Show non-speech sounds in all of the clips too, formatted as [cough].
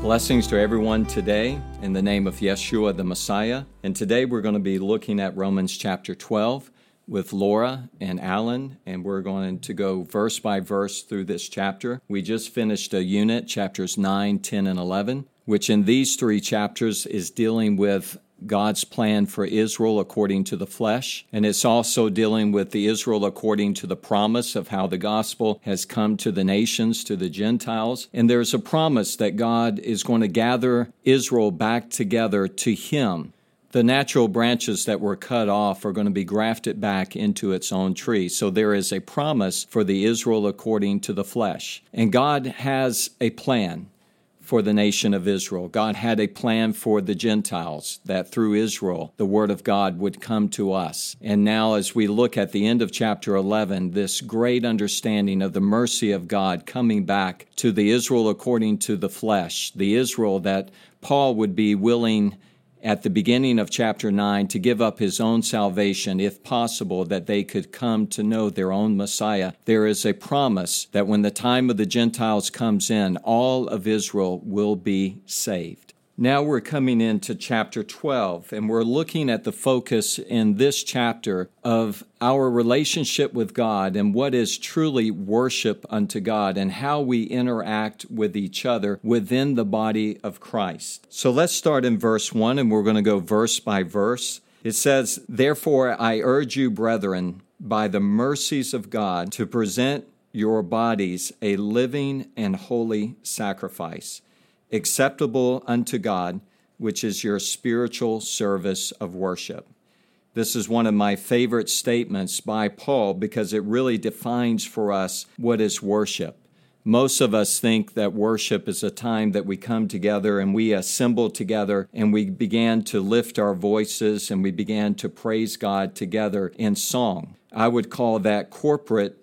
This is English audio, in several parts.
Blessings to everyone today in the name of Yeshua the Messiah. And today we're going to be looking at Romans chapter 12 with Laura and Alan, and we're going to go verse by verse through this chapter. We just finished a unit, chapters 9, 10, and 11, which in these three chapters is dealing with God's plan for Israel according to the flesh. And it's also dealing with the Israel according to the promise of how the gospel has come to the nations, to the Gentiles. And there's a promise that God is going to gather Israel back together to Him. The natural branches that were cut off are going to be grafted back into its own tree. So there is a promise for the Israel according to the flesh. And God has a plan for the nation of Israel. God had a plan for the Gentiles that through Israel the word of God would come to us. And now, as we look at the end of chapter 11, this great understanding of the mercy of God coming back to the Israel according to the flesh, the Israel that Paul would be willing at the beginning of chapter 9 to give up his own salvation, if possible, that they could come to know their own Messiah. There is a promise that when the time of the Gentiles comes in, all of Israel will be saved. Now we're coming into chapter 12, and we're looking at the focus in this chapter of our relationship with God and what is truly worship unto God and how we interact with each other within the body of Christ. So let's start in verse 1, and we're going to go verse by verse. It says, Therefore I urge you, brethren, by the mercies of God, to present your bodies a living and holy sacrifice acceptable unto God, which is your spiritual service of worship. This is one of my favorite statements by Paul because it really defines for us what is worship. Most of us think that worship is a time that we come together and we assemble together and we began to lift our voices and we began to praise God together in song. I would call that corporate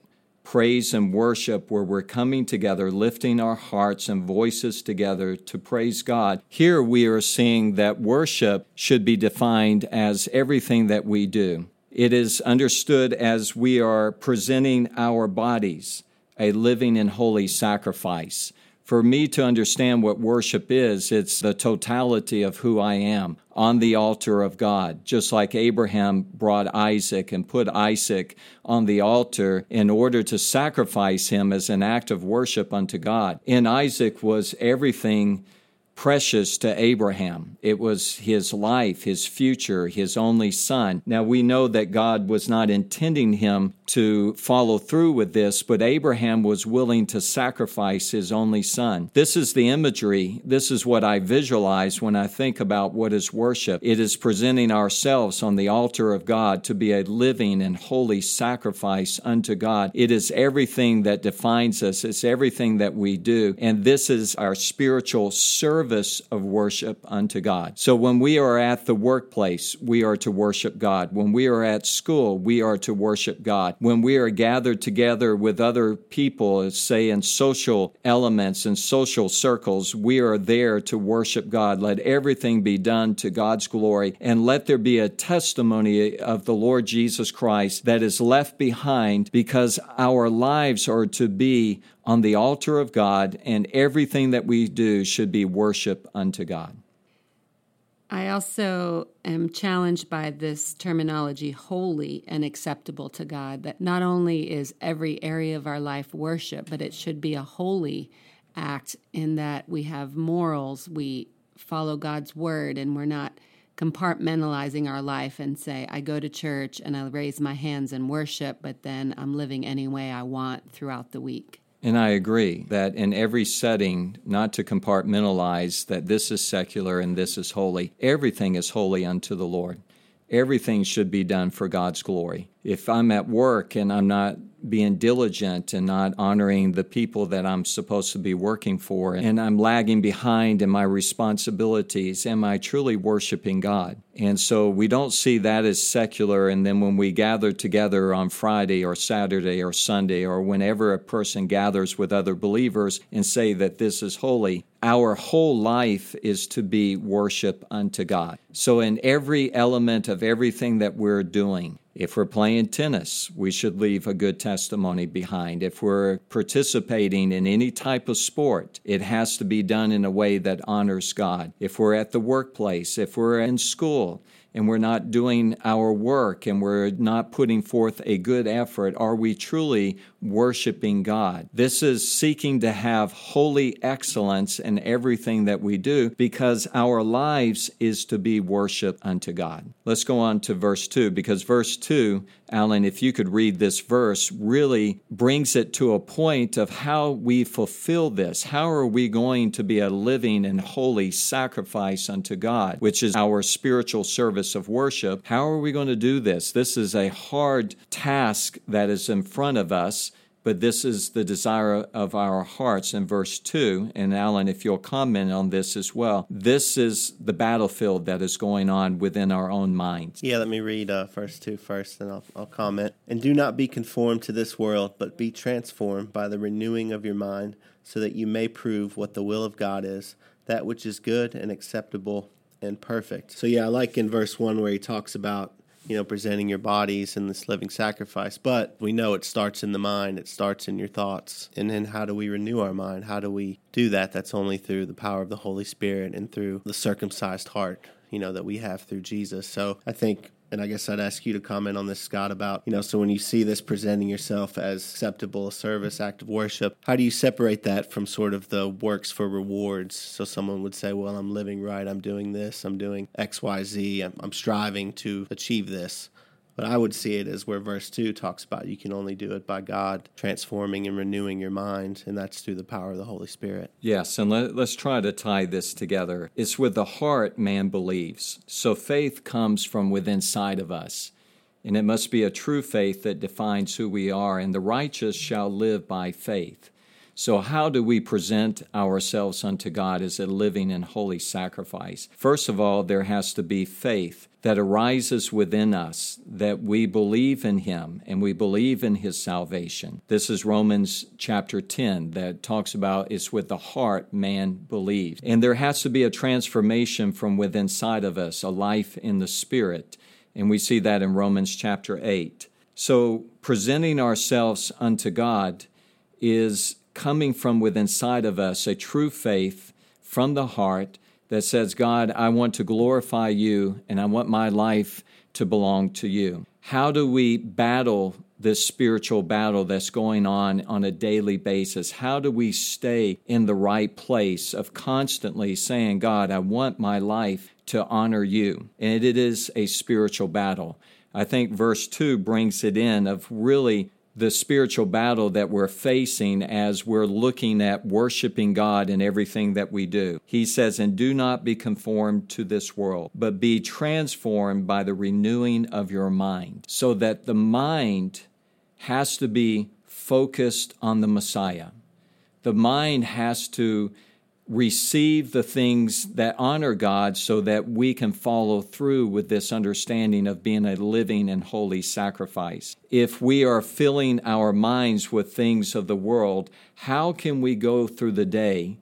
praise and worship where we're coming together, lifting our hearts and voices together to praise God. Here we are seeing that worship should be defined as everything that we do. It is understood as we are presenting our bodies a living and holy sacrifice for me to understand what worship is, it's the totality of who I am on the altar of God. Just like Abraham brought Isaac and put Isaac on the altar in order to sacrifice him as an act of worship unto God. In Isaac was everything precious to Abraham. It was his life, his future, his only son. Now we know that God was not intending him to follow through with this, but Abraham was willing to sacrifice his only son. This is the imagery. This is what I visualize when I think about what is worship. It is presenting ourselves on the altar of God to be a living and holy sacrifice unto God. It is everything that defines us, it's everything that we do. And this is our spiritual service of worship unto God. So when we are at the workplace, we are to worship God. When we are at school, we are to worship God when we are gathered together with other people, say in social elements and social circles, we are there to worship God. Let everything be done to God's glory, and let there be a testimony of the Lord Jesus Christ that is left behind because our lives are to be on the altar of God, and everything that we do should be worship unto God. I also am challenged by this terminology, holy and acceptable to God, that not only is every area of our life worship, but it should be a holy act in that we have morals, we follow God's word, and we're not compartmentalizing our life and say, I go to church and I raise my hands and worship, but then I'm living any way I want throughout the week. And I agree that in every setting, not to compartmentalize that this is secular and this is holy, everything is holy unto the Lord. Everything should be done for God's glory. If I'm at work and I'm not being diligent and not honoring the people that I'm supposed to be working for, and I'm lagging behind in my responsibilities. Am I truly worshiping God? And so we don't see that as secular. And then when we gather together on Friday or Saturday or Sunday or whenever a person gathers with other believers and say that this is holy, our whole life is to be worship unto God. So in every element of everything that we're doing, if we're playing tennis, we should leave a good testimony behind. If we're participating in any type of sport, it has to be done in a way that honors God. If we're at the workplace, if we're in school, and we're not doing our work and we're not putting forth a good effort, are we truly worshiping God? This is seeking to have holy excellence in everything that we do because our lives is to be worship unto God. Let's go on to verse 2 because verse 2, Alan, if you could read this verse, really brings it to a point of how we fulfill this. How are we going to be a living and holy sacrifice unto God, which is our spiritual service of worship? How are we going to do this? This is a hard task that is in front of us but this is the desire of our hearts in verse 2. And Alan, if you'll comment on this as well, this is the battlefield that is going on within our own minds. Yeah, let me read uh, verse 2 first, and I'll, I'll comment. And do not be conformed to this world, but be transformed by the renewing of your mind, so that you may prove what the will of God is, that which is good and acceptable and perfect. So, yeah, I like in verse 1 where he talks about you know, presenting your bodies in this living sacrifice. But we know it starts in the mind, it starts in your thoughts. And then how do we renew our mind? How do we do that? That's only through the power of the Holy Spirit and through the circumcised heart, you know, that we have through Jesus. So I think and I guess I'd ask you to comment on this, Scott, about, you know, so when you see this presenting yourself as acceptable, service, act of worship, how do you separate that from sort of the works for rewards? So someone would say, well, I'm living right, I'm doing this, I'm doing X, Y, Z, I'm, I'm striving to achieve this. But I would see it as where verse 2 talks about you can only do it by God transforming and renewing your mind, and that's through the power of the Holy Spirit. Yes, and let, us try to tie this together. It's with the heart man believes. So faith comes from within inside of us. And it must be a true faith that defines who we are, and the righteous shall live by faith. So, how do we present ourselves unto God as a living and holy sacrifice? First of all, there has to be faith that arises within us that we believe in Him and we believe in His salvation. This is Romans chapter 10 that talks about it's with the heart man believes. And there has to be a transformation from within inside of us, a life in the Spirit. And we see that in Romans chapter 8. So, presenting ourselves unto God is coming from within inside of us a true faith from the heart that says, God, I want to glorify you and I want my life to belong to you. How do we battle this spiritual battle that's going on on a daily basis? How do we stay in the right place of constantly saying, God, I want my life to honor you? And it is a spiritual battle. I think verse 2 brings it in of really the spiritual battle that we're facing as we're looking at worshiping God in everything that we do. He says, And do not be conformed to this world, but be transformed by the renewing of your mind, so that the mind has to be focused on the Messiah. The mind has to receive the things that honor God so that we can follow through with this understanding of being a living and holy sacrifice. If we are filling our minds with things of the world, how can we go through the day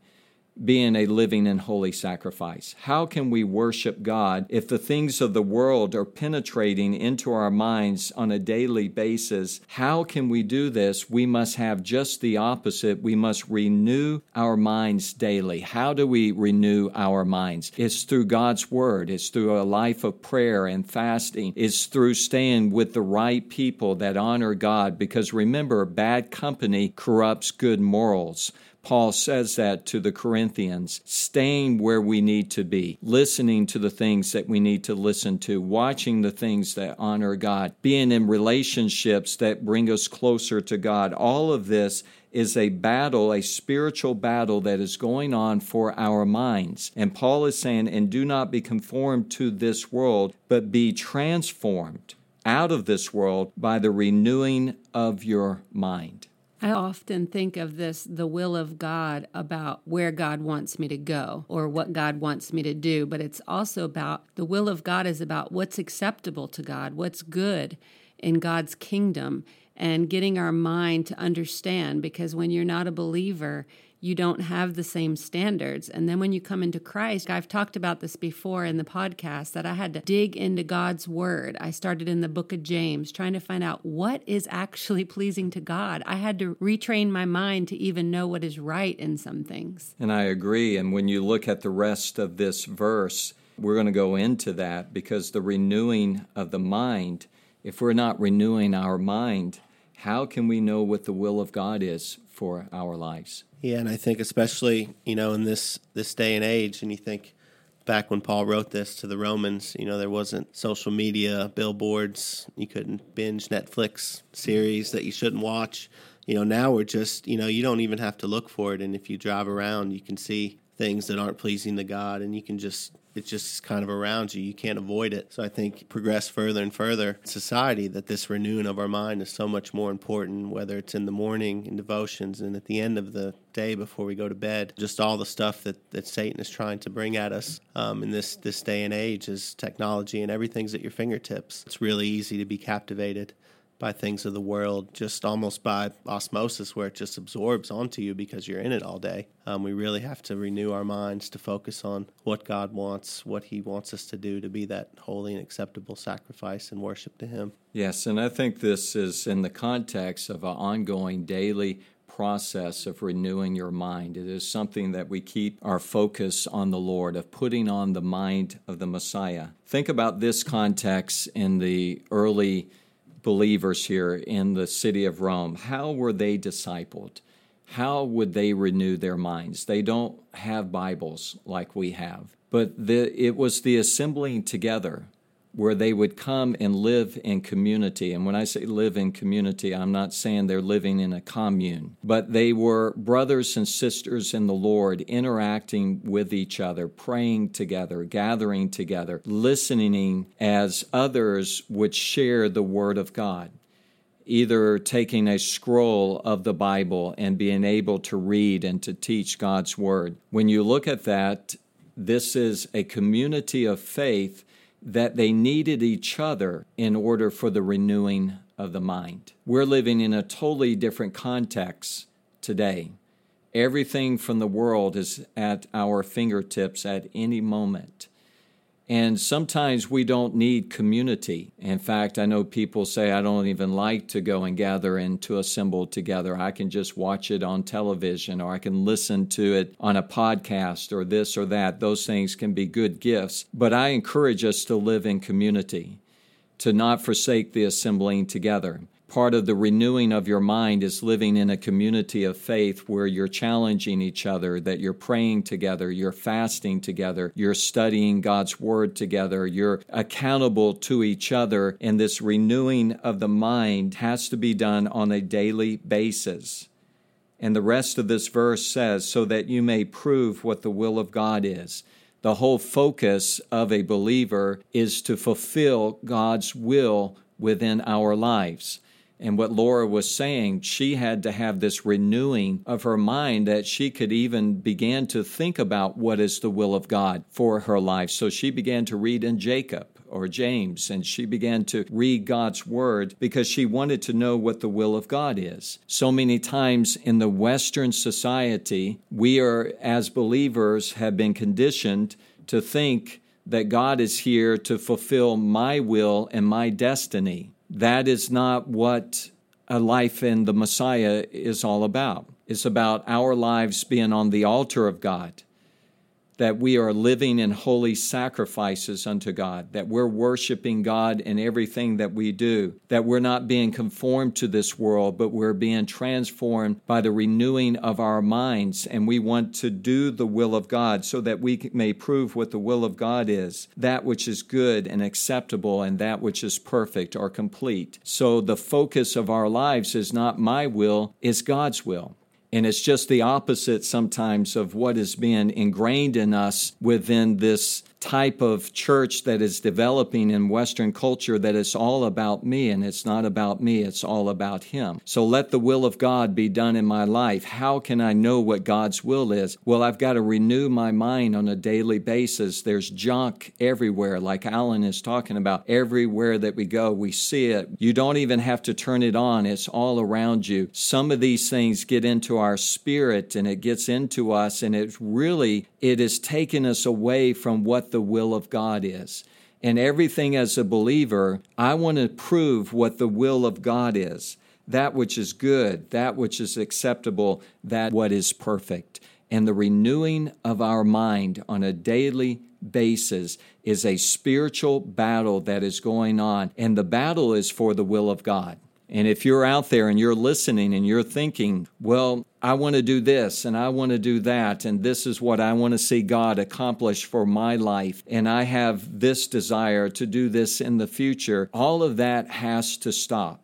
being a living and holy sacrifice? How can we worship God if the things of the world are penetrating into our minds on a daily basis? How can we do this? We must have just the opposite. We must renew our minds daily. How do we renew our minds? It's through God's Word, it's through a life of prayer and fasting, it's through staying with the right people that honor God. Because remember, bad company corrupts good morals. Paul says that to the Corinthians, staying where we need to be, listening to the things that we need to listen to, watching the things that honor God, being in relationships that bring us closer to God. All of this is a battle, a spiritual battle that is going on for our minds. And Paul is saying, and do not be conformed to this world, but be transformed out of this world by the renewing of your mind. I often think of this the will of God about where God wants me to go or what God wants me to do, but it's also about the will of God is about what's acceptable to God, what's good in God's kingdom, and getting our mind to understand because when you're not a believer, you don't have the same standards. And then when you come into Christ, I've talked about this before in the podcast that I had to dig into God's word. I started in the book of James trying to find out what is actually [laughs] pleasing to God. I had to retrain my mind to even know what is right in some things. And I agree. And when you look at the rest of this verse, we're going to go into that because the renewing of the mind, if we're not renewing our mind, how can we know what the will of God is for our lives? Yeah, and I think especially you know in this this day and age, and you think back when Paul wrote this to the Romans, you know there wasn't social media, billboards, you couldn't binge Netflix series that you shouldn't watch. You know now we're just you know you don't even have to look for it, and if you drive around, you can see things that aren't pleasing to God, and you can just it's just kind of around you. You can't avoid it. So I think progress further and further society that this renewing of our mind is so much more important, whether it's in the morning in devotions and at the end of the day before we go to bed. Just all the stuff that, that Satan is trying to bring at us um, in this, this day and age is technology and everything's at your fingertips. It's really easy to be captivated by things of the world just almost by osmosis where it just absorbs onto you because you're in it all day. Um, we really have to renew our minds to focus on what God wants, what He wants us to do to be that holy and acceptable sacrifice and worship to Him. Yes, and I think this is in the context of an ongoing daily process of renewing your mind. It is something that we keep our focus on the Lord, of putting on the mind of the Messiah. Think about this context in the early believers here in the city of Rome, how were they discipled? How would they renew their minds? They don't have Bibles like we have, but the, it was the assembling together where they would come and live in community. And when I say live in community, I'm not saying they're living in a commune, but they were brothers and sisters in the Lord, interacting with each other, praying together, gathering together, listening as others would share the Word of God. Either taking a scroll of the Bible and being able to read and to teach God's Word. When you look at that, this is a community of faith that they needed each other in order for the renewing of the mind. We're living in a totally different context today. Everything from the world is at our fingertips at any moment. And sometimes we don't need community. In fact, I know people say, I don't even like to go and gather and to assemble together. I can just watch it on television or I can listen to it on a podcast or this or that. Those things can be good gifts. But I encourage us to live in community, to not forsake the assembling together part of the renewing of your mind is living in a community of faith where you're challenging each other, that you're praying together, you're fasting together, you're studying God's Word together, you're accountable to each other. And this renewing of the mind has to be done on a daily basis. And the rest of this verse says, so that you may prove what the will of God is. The whole focus of a believer is to fulfill God's will within our lives. And what Laura was saying, she had to have this renewing of her mind that she could even begin to think about what is the will of God for her life. So she began to read in Jacob or James, and she began to read God's Word because she wanted to know what the will of God is. So many times in the Western society, we are, as believers, have been conditioned to think that God is here to fulfill my will and my destiny. That is not what a life in the Messiah is all about. It's about our lives being on the altar of God that we are living in holy sacrifices unto God, that we're worshiping God in everything that we do, that we're not being conformed to this world, but we're being transformed by the renewing of our minds. And we want to do the will of God so that we may prove what the will of God is, that which is good and acceptable, and that which is perfect or complete. So the focus of our lives is not my will, it's God's will. And it's just the opposite sometimes of what has been ingrained in us within this type of church that is developing in Western culture that it's all about me and it's not about me, it's all about Him. So let the will of God be done in my life. How can I know what God's will is? Well, I've got to renew my mind on a daily basis. There's junk everywhere, like Alan is talking about. Everywhere that we go, we see it. You don't even have to turn it on, it's all around you. Some of these things get into our spirit and it gets into us, and it really it has taken us away from what the will of God is. And everything as a believer, I want to prove what the will of God is that which is good, that which is acceptable, that what is perfect. And the renewing of our mind on a daily basis is a spiritual battle that is going on. And the battle is for the will of God. And if you're out there and you're listening and you're thinking, well, I want to do this and I want to do that, and this is what I want to see God accomplish for my life, and I have this desire to do this in the future, all of that has to stop.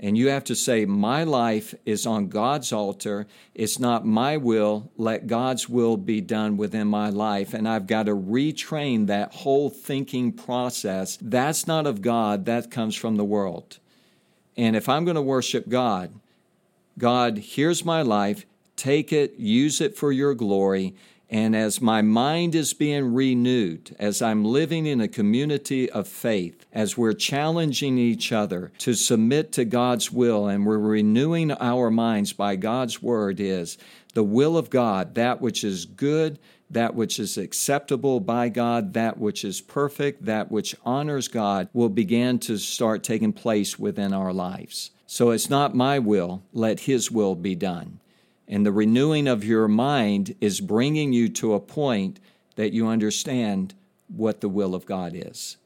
And you have to say, My life is on God's altar. It's not my will. Let God's will be done within my life. And I've got to retrain that whole thinking process. That's not of God, that comes from the world. And if I'm going to worship God, God, here's my life. Take it, use it for your glory. And as my mind is being renewed, as I'm living in a community of faith, as we're challenging each other to submit to God's will and we're renewing our minds by God's word, is the will of God, that which is good, that which is acceptable by God, that which is perfect, that which honors God, will begin to start taking place within our lives. So it's not my will, let His will be done. And the renewing of your mind is bringing you to a point that you understand what the will of God is.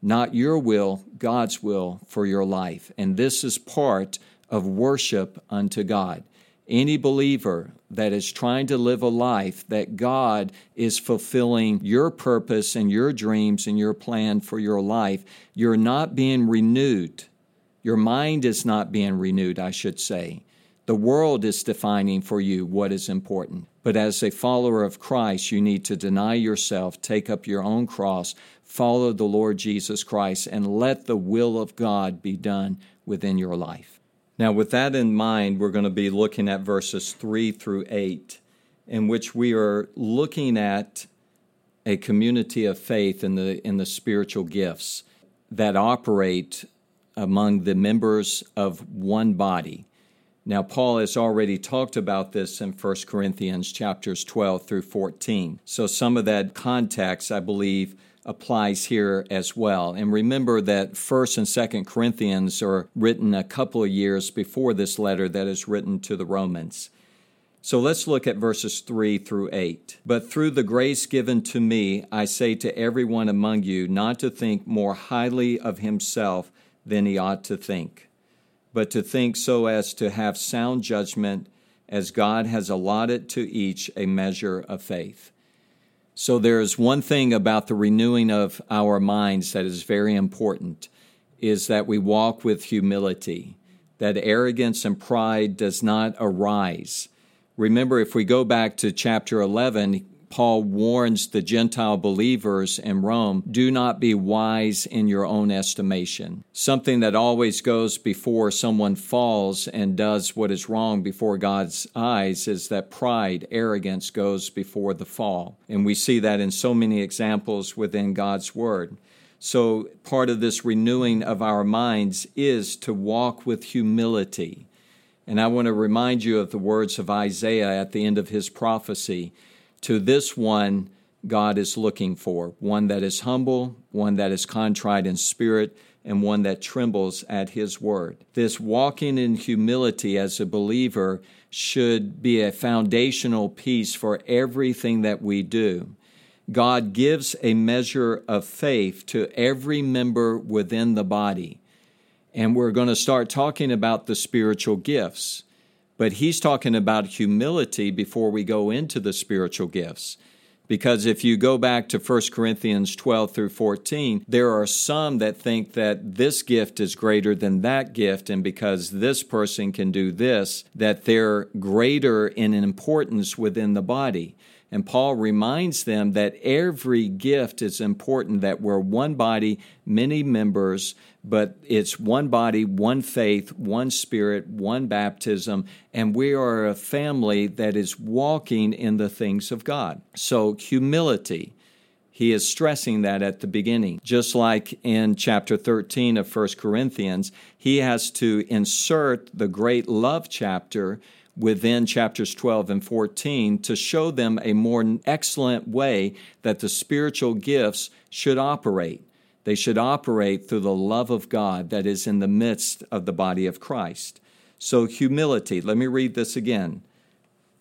Not your will, God's will for your life. And this is part of worship unto God any believer that is trying to live a life that God is fulfilling your purpose and your dreams and your plan for your life, you're not being renewed. Your mind is not being renewed, I should say. The world is defining for you what is important. But as a follower of Christ, you need to deny yourself, take up your own cross, follow the Lord Jesus Christ, and let the will of God be done within your life. Now, with that in mind, we're going to be looking at verses 3 through 8, in which we are looking at a community of faith in the, in the spiritual gifts that operate among the members of one body. Now, Paul has already talked about this in 1 Corinthians chapters 12 through 14. So, some of that context, I believe, applies here as well. And remember that 1st and 2nd Corinthians are written a couple of years before this letter that is written to the Romans. So let's look at verses 3 through 8. But through the grace given to me, I say to everyone among you not to think more highly of himself than he ought to think, but to think so as to have sound judgment, as God has allotted to each a measure of faith. So there's one thing about the renewing of our minds that is very important is that we walk with humility, that arrogance and pride does not arise. Remember, if we go back to chapter 11, Paul warns the Gentile believers in Rome do not be wise in your own estimation. Something that always goes before someone falls and does what is wrong before God's eyes is that pride, arrogance goes before the fall. And we see that in so many examples within God's Word. So, part of this renewing of our minds is to walk with humility. And I want to remind you of the words of Isaiah at the end of his prophecy to this one God is looking for one that is humble, one that is contrite in spirit, and one that trembles at his word. This walking in humility as a believer should be a foundational piece for everything that we do. God gives a measure of faith to every member within the body. And we're going to start talking about the spiritual gifts. But he's talking about humility before we go into the spiritual gifts. Because if you go back to 1 Corinthians 12 through 14, there are some that think that this gift is greater than that gift, and because this person can do this, that they're greater in importance within the body. And Paul reminds them that every gift is important, that we're one body, many members, but it's one body, one faith, one spirit, one baptism, and we are a family that is walking in the things of God. So, humility. He is stressing that at the beginning. Just like in chapter 13 of 1 Corinthians, he has to insert the great love chapter within chapters 12 and 14 to show them a more excellent way that the spiritual gifts should operate. They should operate through the love of God that is in the midst of the body of Christ. So, humility, let me read this again.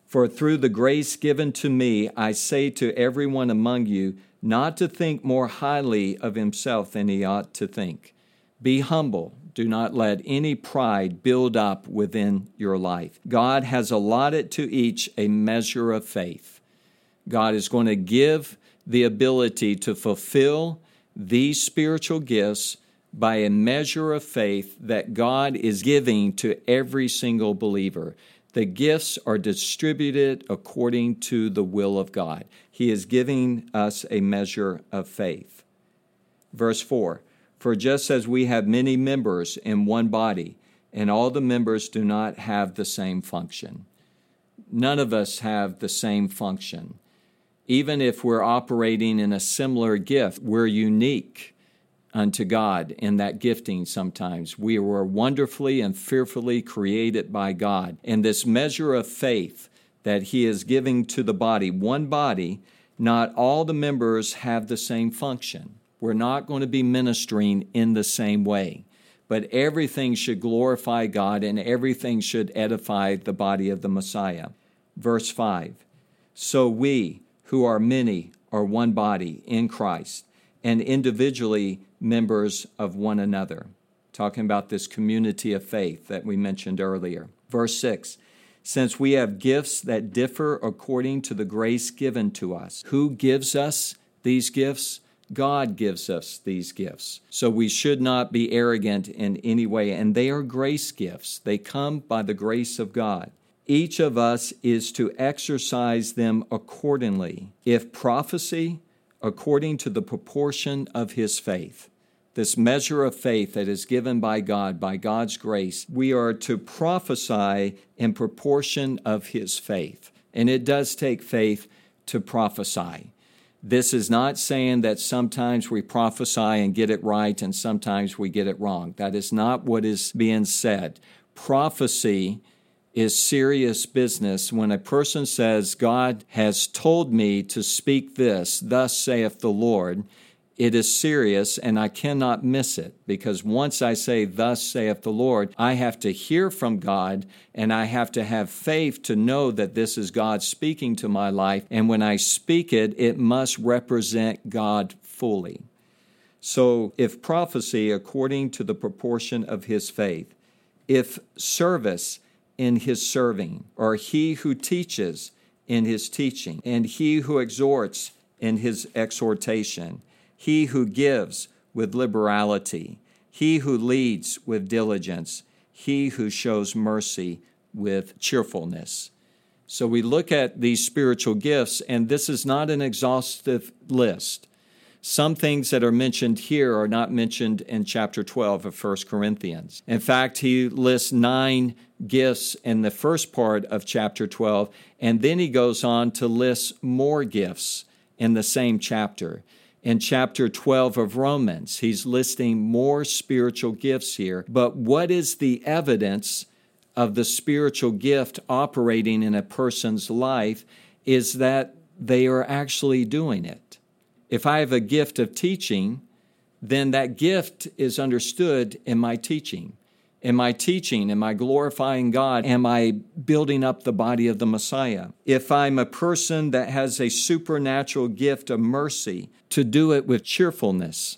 For through the grace given to me, I say to everyone among you not to think more highly of himself than he ought to think. Be humble do not let any pride build up within your life. God has allotted to each a measure of faith. God is going to give the ability to fulfill these spiritual gifts by a measure of faith that God is giving to every single believer. The gifts are distributed according to the will of God. He is giving us a measure of faith. Verse 4 for just as we have many members in one body, and all the members do not have the same function, none of us have the same function. Even if we're operating in a similar gift, we're unique unto God in that gifting sometimes. We were wonderfully and fearfully created by God. And this measure of faith that He is giving to the body, one body, not all the members have the same function. We're not going to be ministering in the same way, but everything should glorify God and everything should edify the body of the Messiah. Verse 5 So we, who are many, are one body in Christ and individually members of one another. Talking about this community of faith that we mentioned earlier. Verse 6 Since we have gifts that differ according to the grace given to us, who gives us these gifts? God gives us these gifts. So we should not be arrogant in any way. And they are grace gifts, they come by the grace of God. Each of us is to exercise them accordingly. If prophecy, according to the proportion of his faith. This measure of faith that is given by God, by God's grace, we are to prophesy in proportion of his faith. And it does take faith to prophesy. This is not saying that sometimes we prophesy and get it right and sometimes we get it wrong. That is not what is being said. Prophecy is serious business when a person says, God has told me to speak this, thus saith the Lord it is serious and I cannot miss it because once I say, Thus saith the Lord, I have to hear from God and I have to have faith to know that this is God speaking to my life. And when I speak it, it must represent God fully. So, if prophecy according to the proportion of his faith, if service in his serving, or he who teaches in his teaching, and he who exhorts in his exhortation, he who gives with liberality, he who leads with diligence, he who shows mercy with cheerfulness. So we look at these spiritual gifts, and this is not an exhaustive list. Some things that are mentioned here are not mentioned in chapter 12 of 1 Corinthians. In fact, he lists nine gifts in the first part of chapter 12, and then he goes on to list more gifts in the same chapter in chapter 12 of Romans. He's listing more spiritual gifts here. But what is the evidence of the spiritual gift operating in a person's life is that they are actually doing it. If I have a gift of teaching, then that gift is understood in my teaching. Am I teaching? Am I glorifying God? Am I building up the body of the Messiah? If I'm a person that has a supernatural gift of mercy, to do it with cheerfulness.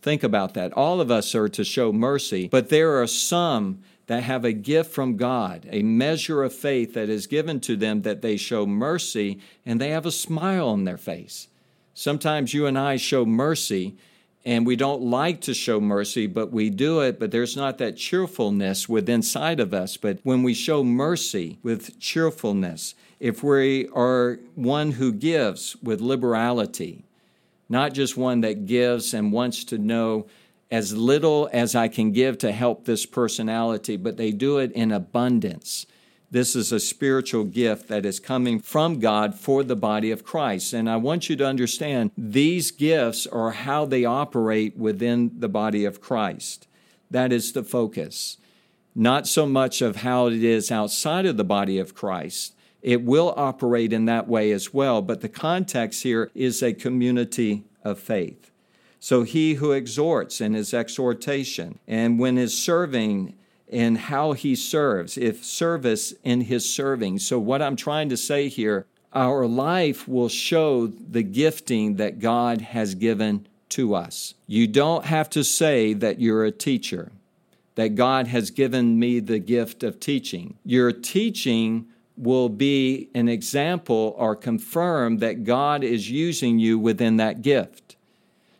Think about that. All of us are to show mercy, but there are some that have a gift from God, a measure of faith that is given to them that they show mercy and they have a smile on their face. Sometimes you and I show mercy and we don't like to show mercy, but we do it, but there's not that cheerfulness within inside of us. But when we show mercy with cheerfulness, if we are one who gives with liberality, not just one that gives and wants to know as little as I can give to help this personality, but they do it in abundance. This is a spiritual gift that is coming from God for the body of Christ. And I want you to understand these gifts are how they operate within the body of Christ. That is the focus. Not so much of how it is outside of the body of Christ. It will operate in that way as well, but the context here is a community of faith. So he who exhorts in his exhortation, and when is serving in how he serves, if service in his serving. So, what I'm trying to say here, our life will show the gifting that God has given to us. You don't have to say that you're a teacher, that God has given me the gift of teaching. Your teaching will be an example or confirm that God is using you within that gift.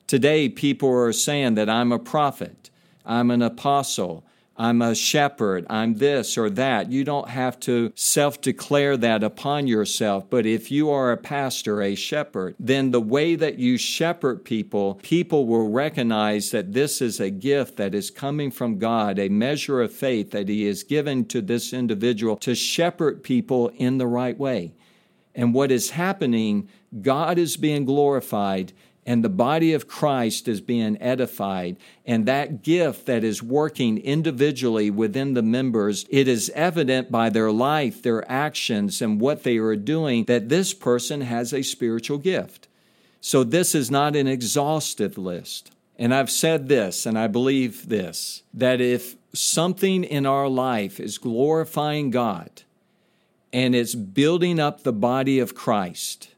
Today, people are saying that I'm a prophet, I'm an apostle, I'm a shepherd, I'm this or that. You don't have to self declare that upon yourself. But if you are a pastor, a shepherd, then the way that you shepherd people, people will recognize that this is a gift that is coming from God, a measure of faith that He has given to this individual to shepherd people in the right way. And what is happening, God is being glorified and the body of Christ is being edified, and that gift that is working individually within the members, it is evident by their life, their actions, and what they are doing that this person has a spiritual gift. So, this is not an exhaustive list. And I've said this, and I believe this that if something in our life is glorifying God and it's building up the body of Christ,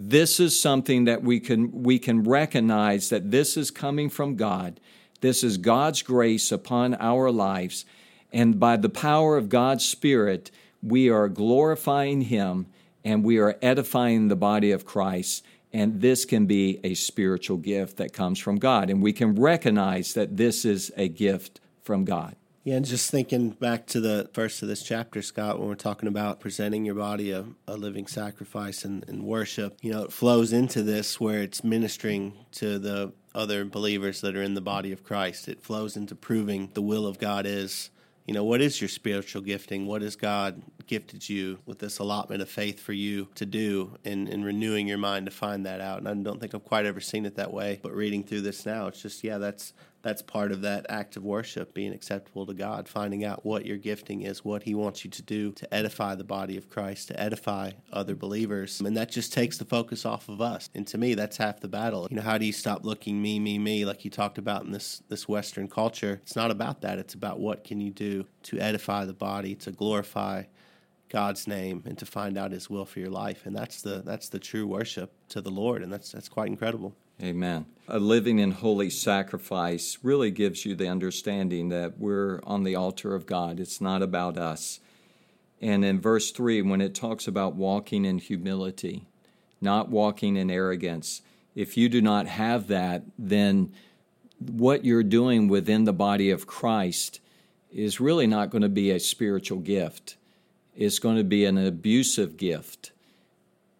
this is something that we can we can recognize that this is coming from God. This is God's grace upon our lives, and by the power of God's Spirit, we are glorifying Him and we are edifying the body of Christ. And this can be a spiritual gift that comes from God. And we can recognize that this is a gift from God. Yeah, and just thinking back to the first of this chapter, Scott, when we're talking about presenting your body a, a living sacrifice and, and worship, you know, it flows into this where it's ministering to the other believers that are in the body of Christ. It flows into proving the will of God is you know, what is your spiritual gifting? What has God gifted you with this allotment of faith for you to do and, and renewing your mind to find that out? And I don't think I've quite ever seen it that way, but reading through this now, it's just, yeah, that's that's part of that act of worship, being acceptable to God, finding out what your gifting is, what He wants you to do to edify the body of Christ, to edify other believers. And that just takes the focus off of us. And to me, that's half the battle. You know, how do you stop looking me, me, me, like you talked about in this, this Western culture? It's not about that. It's about what can you do to edify the body, to glorify God's name and to find out his will for your life. And that's the that's the true worship to the Lord and that's that's quite incredible. Amen. A living in holy sacrifice really gives you the understanding that we're on the altar of God. It's not about us. And in verse 3, when it talks about walking in humility, not walking in arrogance, if you do not have that, then what you're doing within the body of Christ is really not going to be a spiritual gift. It's going to be an abusive gift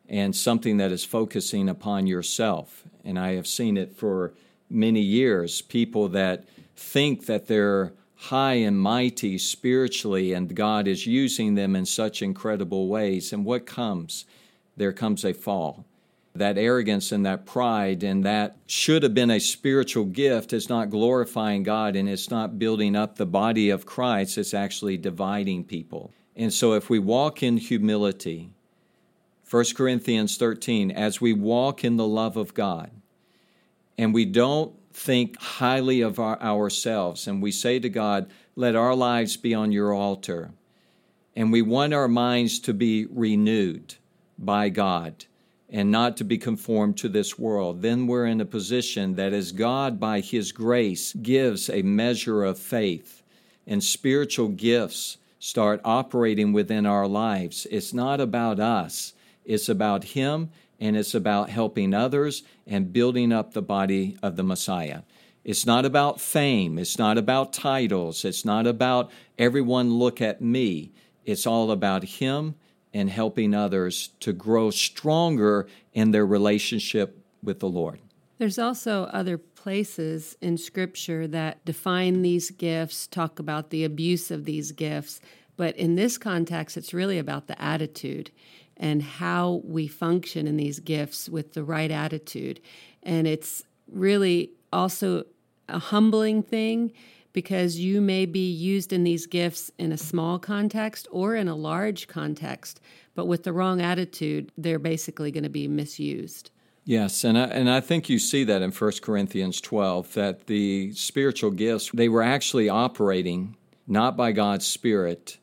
and something that is focusing upon yourself. And I have seen it for many years people that think that they're high and mighty spiritually and God is using them in such incredible ways. And what comes? There comes a fall. That arrogance and that pride and that should have been a spiritual gift is not glorifying God and it's not building up the body of Christ, it's actually dividing people. And so if we walk in humility, 1 Corinthians 13, as we walk in the love of God and we don't think highly of our, ourselves and we say to God, let our lives be on your altar, and we want our minds to be renewed by God and not to be conformed to this world, then we're in a position that as God, by His grace, gives a measure of faith and spiritual gifts start operating within our lives, it's not about us, it's about Him and it's about helping others and building up the body of the Messiah. It's not about fame, it's not about titles, it's not about everyone look at me. It's all about Him and helping others to grow stronger in their relationship with the Lord. There's also other places in Scripture that define these gifts, talk about the abuse of these gifts, but in this context, it's really about the attitude and how we function in these gifts with the right attitude. And it's really also a humbling thing because you may be used in these gifts in a small context or in a large context, but with the wrong attitude, they're basically going to be misused. Yes, and I, and I think you see that in 1 Corinthians 12 that the spiritual gifts they were actually operating not by God's spirit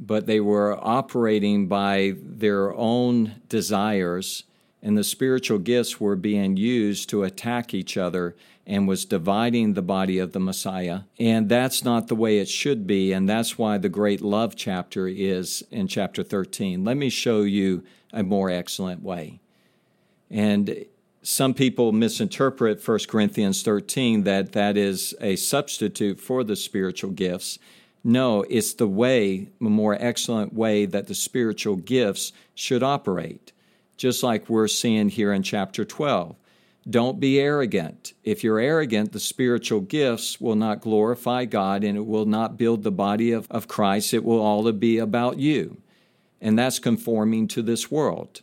but they were operating by their own desires and the spiritual gifts were being used to attack each other and was dividing the body of the Messiah. And that's not the way it should be. And that's why the great love chapter is in chapter 13. Let me show you a more excellent way. And some people misinterpret 1 Corinthians 13 that that is a substitute for the spiritual gifts. No, it's the way, a more excellent way that the spiritual gifts should operate, just like we're seeing here in chapter 12. Don't be arrogant. If you're arrogant, the spiritual gifts will not glorify God and it will not build the body of, of Christ. It will all be about you. And that's conforming to this world.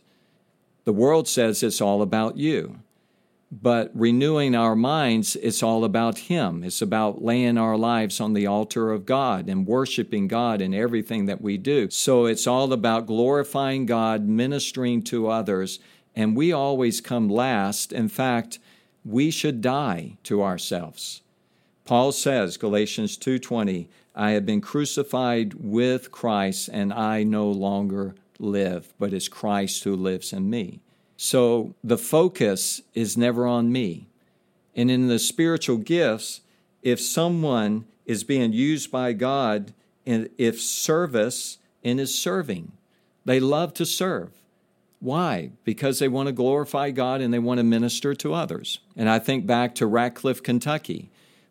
The world says it's all about you. But renewing our minds, it's all about Him. It's about laying our lives on the altar of God and worshiping God in everything that we do. So it's all about glorifying God, ministering to others, and we always come last. In fact, we should die to ourselves. Paul says, Galatians 2:20, I have been crucified with Christ and I no longer live, but it's Christ who lives in me. So the focus is never on me. And in the spiritual gifts, if someone is being used by God, and if service and is serving, they love to serve. Why? Because they want to glorify God and they want to minister to others. And I think back to Radcliff, Kentucky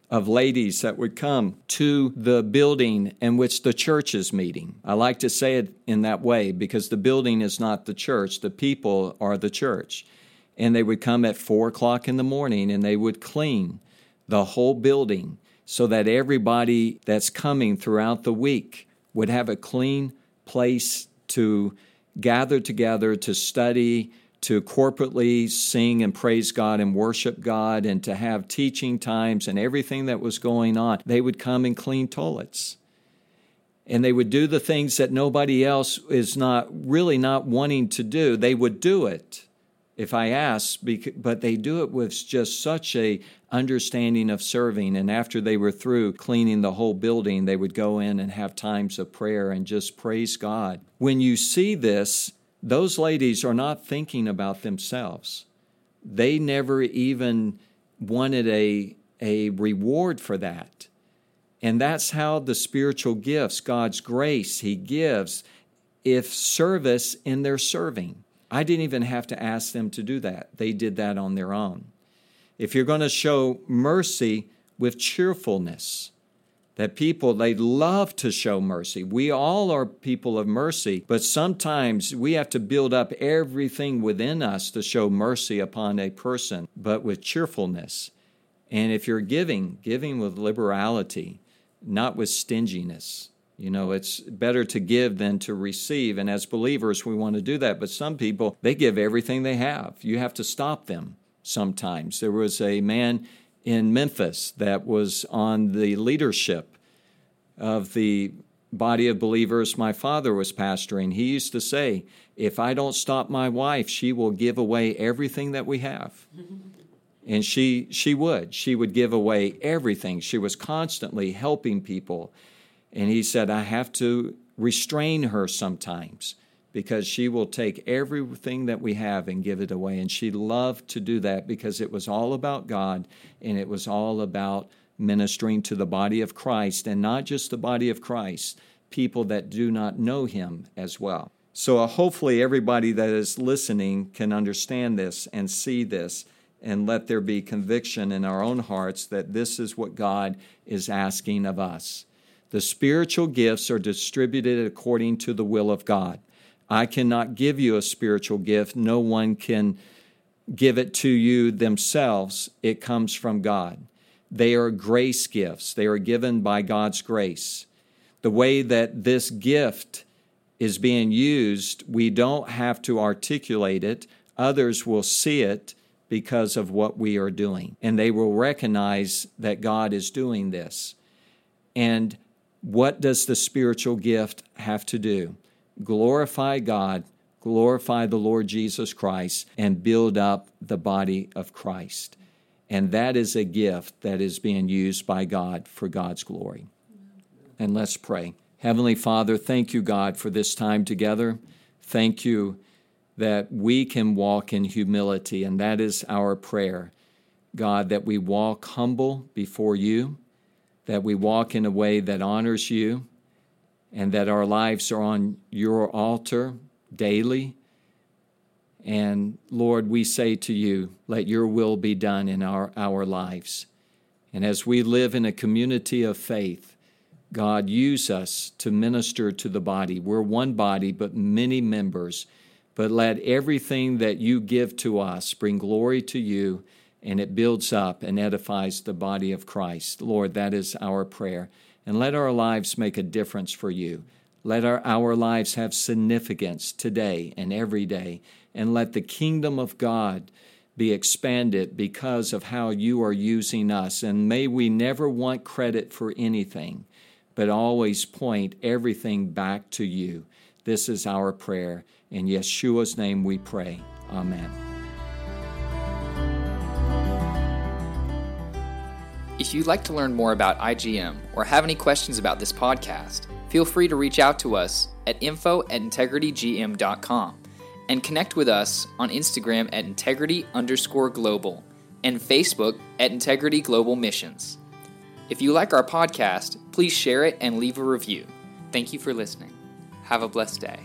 of ladies that would come to the building in which the church is meeting. I like to say it in that way because the building is not the church, the people are the church. And they would come at four o'clock in the morning and they would clean the whole building so that everybody that's coming throughout the week would have a clean place to gather together to study to corporately sing and praise God and worship God and to have teaching times and everything that was going on, they would come and clean toilets. And they would do the things that nobody else is not really not wanting to do. They would do it if I asked, but they do it with just such a understanding of serving. And after they were through cleaning the whole building, they would go in and have times of prayer and just praise God. When you see this, those ladies are not thinking about themselves. They never even wanted a, a reward for that. And that's how the spiritual gifts, God's grace, He gives, if service in their serving. I didn't even have to ask them to do that, they did that on their own. If you're going to show mercy with cheerfulness, that people they love to show mercy. We all are people of mercy, but sometimes we have to build up everything within us to show mercy upon a person, but with cheerfulness. And if you're giving, giving with liberality, not with stinginess. You know, it's better to give than to receive. And as believers, we want to do that. But some people, they give everything they have. You have to stop them sometimes. There was a man in Memphis that was on the leadership of the body of believers my father was pastoring. He used to say, If I don't stop my wife, she will give away everything that we have. [laughs] and she, she would. She would give away everything. She was constantly helping people. And he said, I have to restrain her sometimes because she will take everything that we have and give it away. And she loved to do that because it was all about God and it was all about ministering to the body of Christ, and not just the body of Christ, people that do not know Him as well. So, uh, hopefully, everybody that is listening can understand this and see this, and let there be conviction in our own hearts that this is what God is asking of us. The spiritual gifts are distributed according to the will of God. I cannot give you a spiritual gift. No one can give it to you themselves. It comes from God. They are grace gifts, they are given by God's grace. The way that this gift is being used, we don't have to articulate it. Others will see it because of what we are doing, and they will recognize that God is doing this. And what does the spiritual gift have to do? Glorify God, glorify the Lord Jesus Christ, and build up the body of Christ. And that is a gift that is being used by God for God's glory. And let's pray. Heavenly Father, thank you, God, for this time together. Thank you that we can walk in humility, and that is our prayer. God, that we walk humble before you, that we walk in a way that honors you, and that our lives are on your altar daily. And Lord, we say to you, let your will be done in our, our lives. And as we live in a community of faith, God, use us to minister to the body. We're one body, but many members. But let everything that you give to us bring glory to you, and it builds up and edifies the body of Christ. Lord, that is our prayer. And let our lives make a difference for you. Let our, our lives have significance today and every day. And let the kingdom of God be expanded because of how you are using us. And may we never want credit for anything but always point everything back to you. This is our prayer. In Yeshua's name we pray. Amen. If you'd like to learn more about IGM or have any questions about this podcast, feel free to reach out to us at info at integritygm.com and connect with us on Instagram at integrity underscore global and Facebook at Integrity Global Missions. If you like our podcast, please share it and leave a review. Thank you for listening. Have a blessed day.